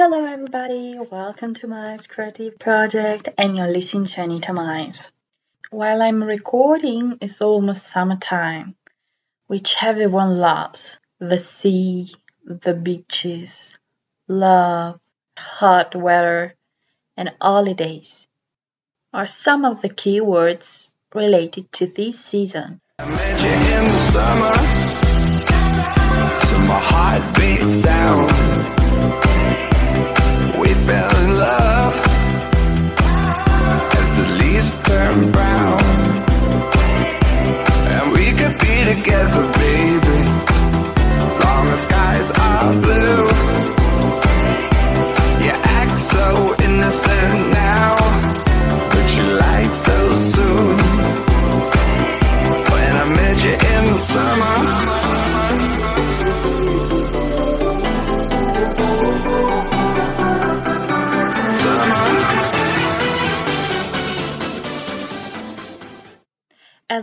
everybody, welcome to my creative project and you're listening to Anita Minds. While I'm recording, it's almost summertime, which everyone loves. The sea, the beaches, love, hot weather, and holidays are some of the keywords related to this season. I leaves turn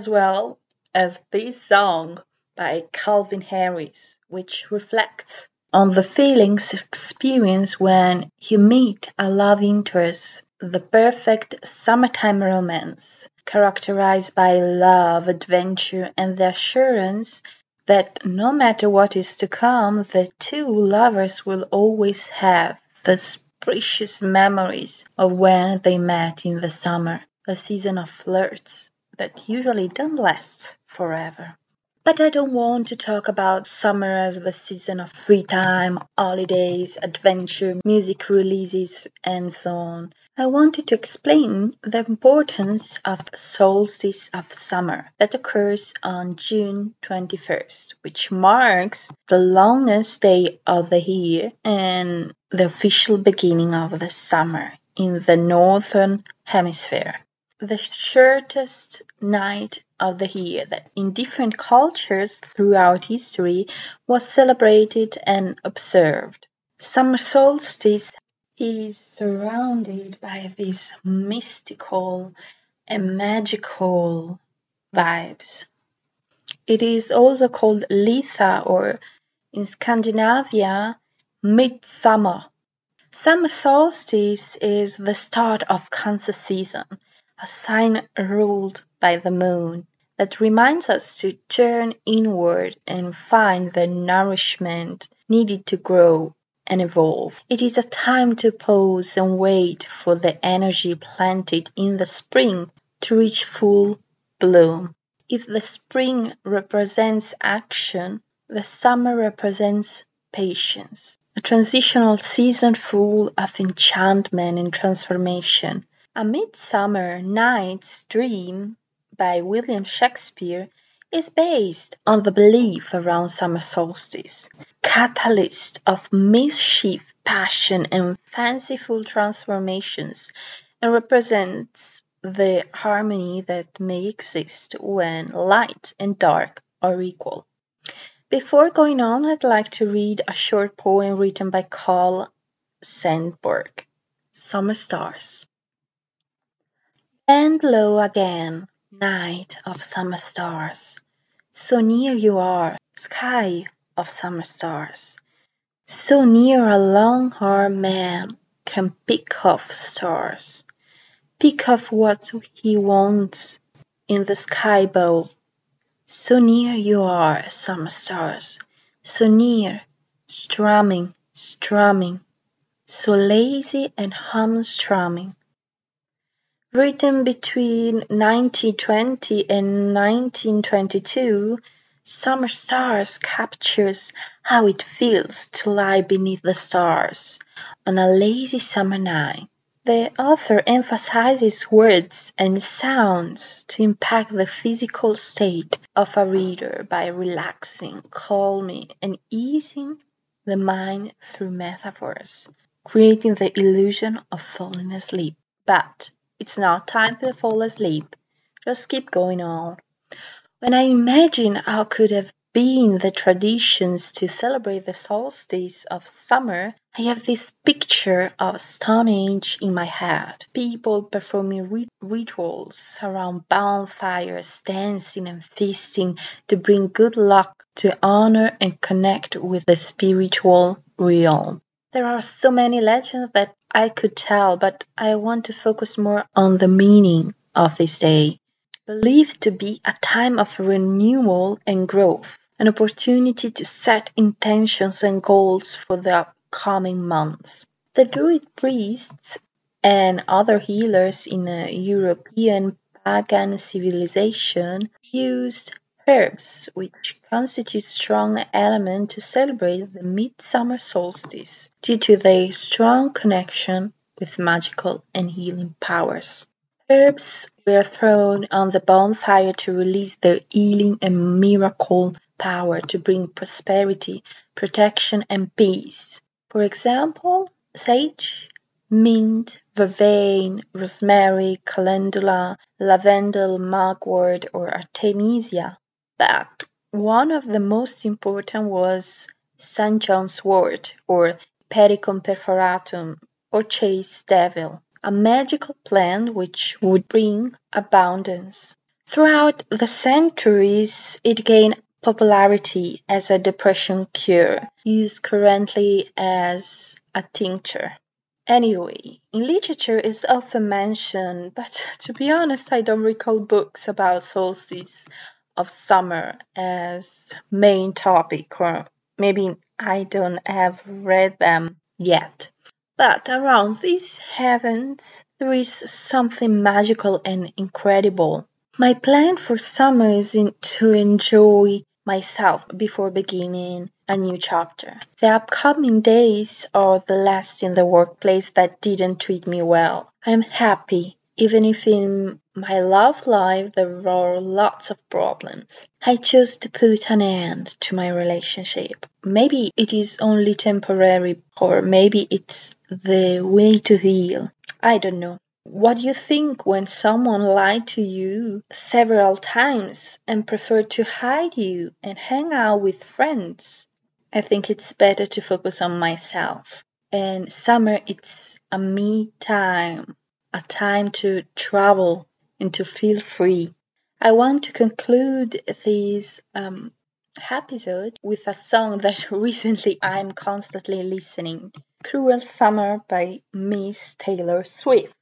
as well as this song by Calvin Harris, which reflects on the feelings experienced when you meet a love interest, the perfect summertime romance, characterized by love, adventure, and the assurance that no matter what is to come, the two lovers will always have those precious memories of when they met in the summer, a season of flirts, that usually don't last forever. But I don't want to talk about summer as the season of free time, holidays, adventure, music releases, and so on. I wanted to explain the importance of solstice of summer that occurs on June 21st, which marks the longest day of the year and the official beginning of the summer in the northern hemisphere the shortest night of the year that in different cultures throughout history was celebrated and observed. Summer solstice is surrounded by these mystical and magical vibes. It is also called Litha or in Scandinavia, midsummer. Summer solstice is the start of Cancer season a sign ruled by the moon that reminds us to turn inward and find the nourishment needed to grow and evolve. It is a time to pause and wait for the energy planted in the spring to reach full bloom. If the spring represents action, the summer represents patience. A transitional season full of enchantment and transformation a Midsummer Night's Dream by William Shakespeare is based on the belief around summer solstice, catalyst of mischief, passion, and fanciful transformations, and represents the harmony that may exist when light and dark are equal. Before going on, I'd like to read a short poem written by Carl Sandburg, Summer Stars. Bend low again, night of summer stars, so near you are, sky of summer stars, so near a long-armed man can pick off stars, pick off what he wants in the sky bowl. So near you are, summer stars, so near, strumming, strumming, so lazy and hum-strumming Written between 1920 and 1922, Summer Stars captures how it feels to lie beneath the stars on a lazy summer night. The author emphasizes words and sounds to impact the physical state of a reader by relaxing, calming, and easing the mind through metaphors, creating the illusion of falling asleep. But it's not time to fall asleep. Just keep going on. When I imagine how could have been the traditions to celebrate the solstice of summer, I have this picture of Stone Age in my head. People performing rituals around bonfires, dancing and feasting to bring good luck, to honor and connect with the spiritual realm. There are so many legends that I could tell, but I want to focus more on the meaning of this day. Believed to be a time of renewal and growth, an opportunity to set intentions and goals for the upcoming months. The Druid priests and other healers in a European pagan civilization used herbs, which constitute strong element to celebrate the midsummer solstice due to their strong connection with magical and healing powers. Herbs were thrown on the bonfire to release their healing and miracle power to bring prosperity, protection, and peace. For example, sage, mint, vervain, rosemary, calendula, lavender, mugwort, or artemisia. But one of the most important was St. John's wort, or Hypericum perforatum, or chase devil, a magical plant which would bring abundance. Throughout the centuries, it gained popularity as a depression cure, used currently as a tincture. Anyway, in literature it's often mentioned, but to be honest, I don't recall books about solstice of summer as main topic, or maybe I don't have read them yet. But around these heavens, there is something magical and incredible. My plan for summer is to enjoy myself before beginning a new chapter. The upcoming days are the last in the workplace that didn't treat me well. I'm happy, even if in my love life there are lots of problems. I chose to put an end to my relationship. Maybe it is only temporary, or maybe it's the way to heal. I don't know. What do you think when someone lied to you several times and preferred to hide you and hang out with friends? I think it's better to focus on myself. And summer, it's a me time, a time to travel and to feel free. I want to conclude this um, episode with a song that recently I'm constantly listening Cruel Summer by Miss Taylor Swift.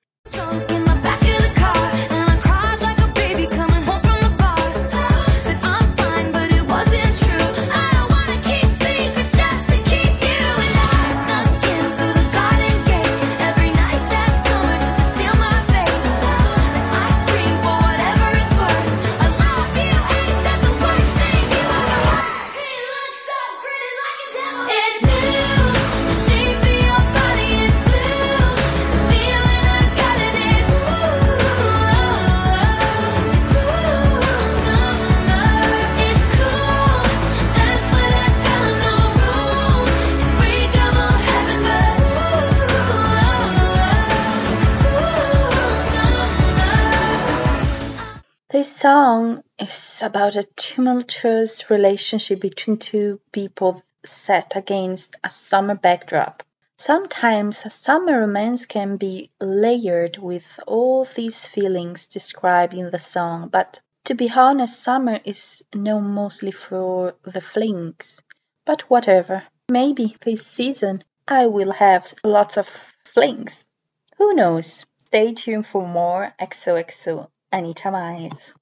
This song is about a tumultuous relationship between two people set against a summer backdrop. Sometimes a summer romance can be layered with all these feelings described in the song, but to be honest, summer is known mostly for the flings. But whatever, maybe this season I will have lots of flings. Who knows? Stay tuned for more XOXO Anitta Mais.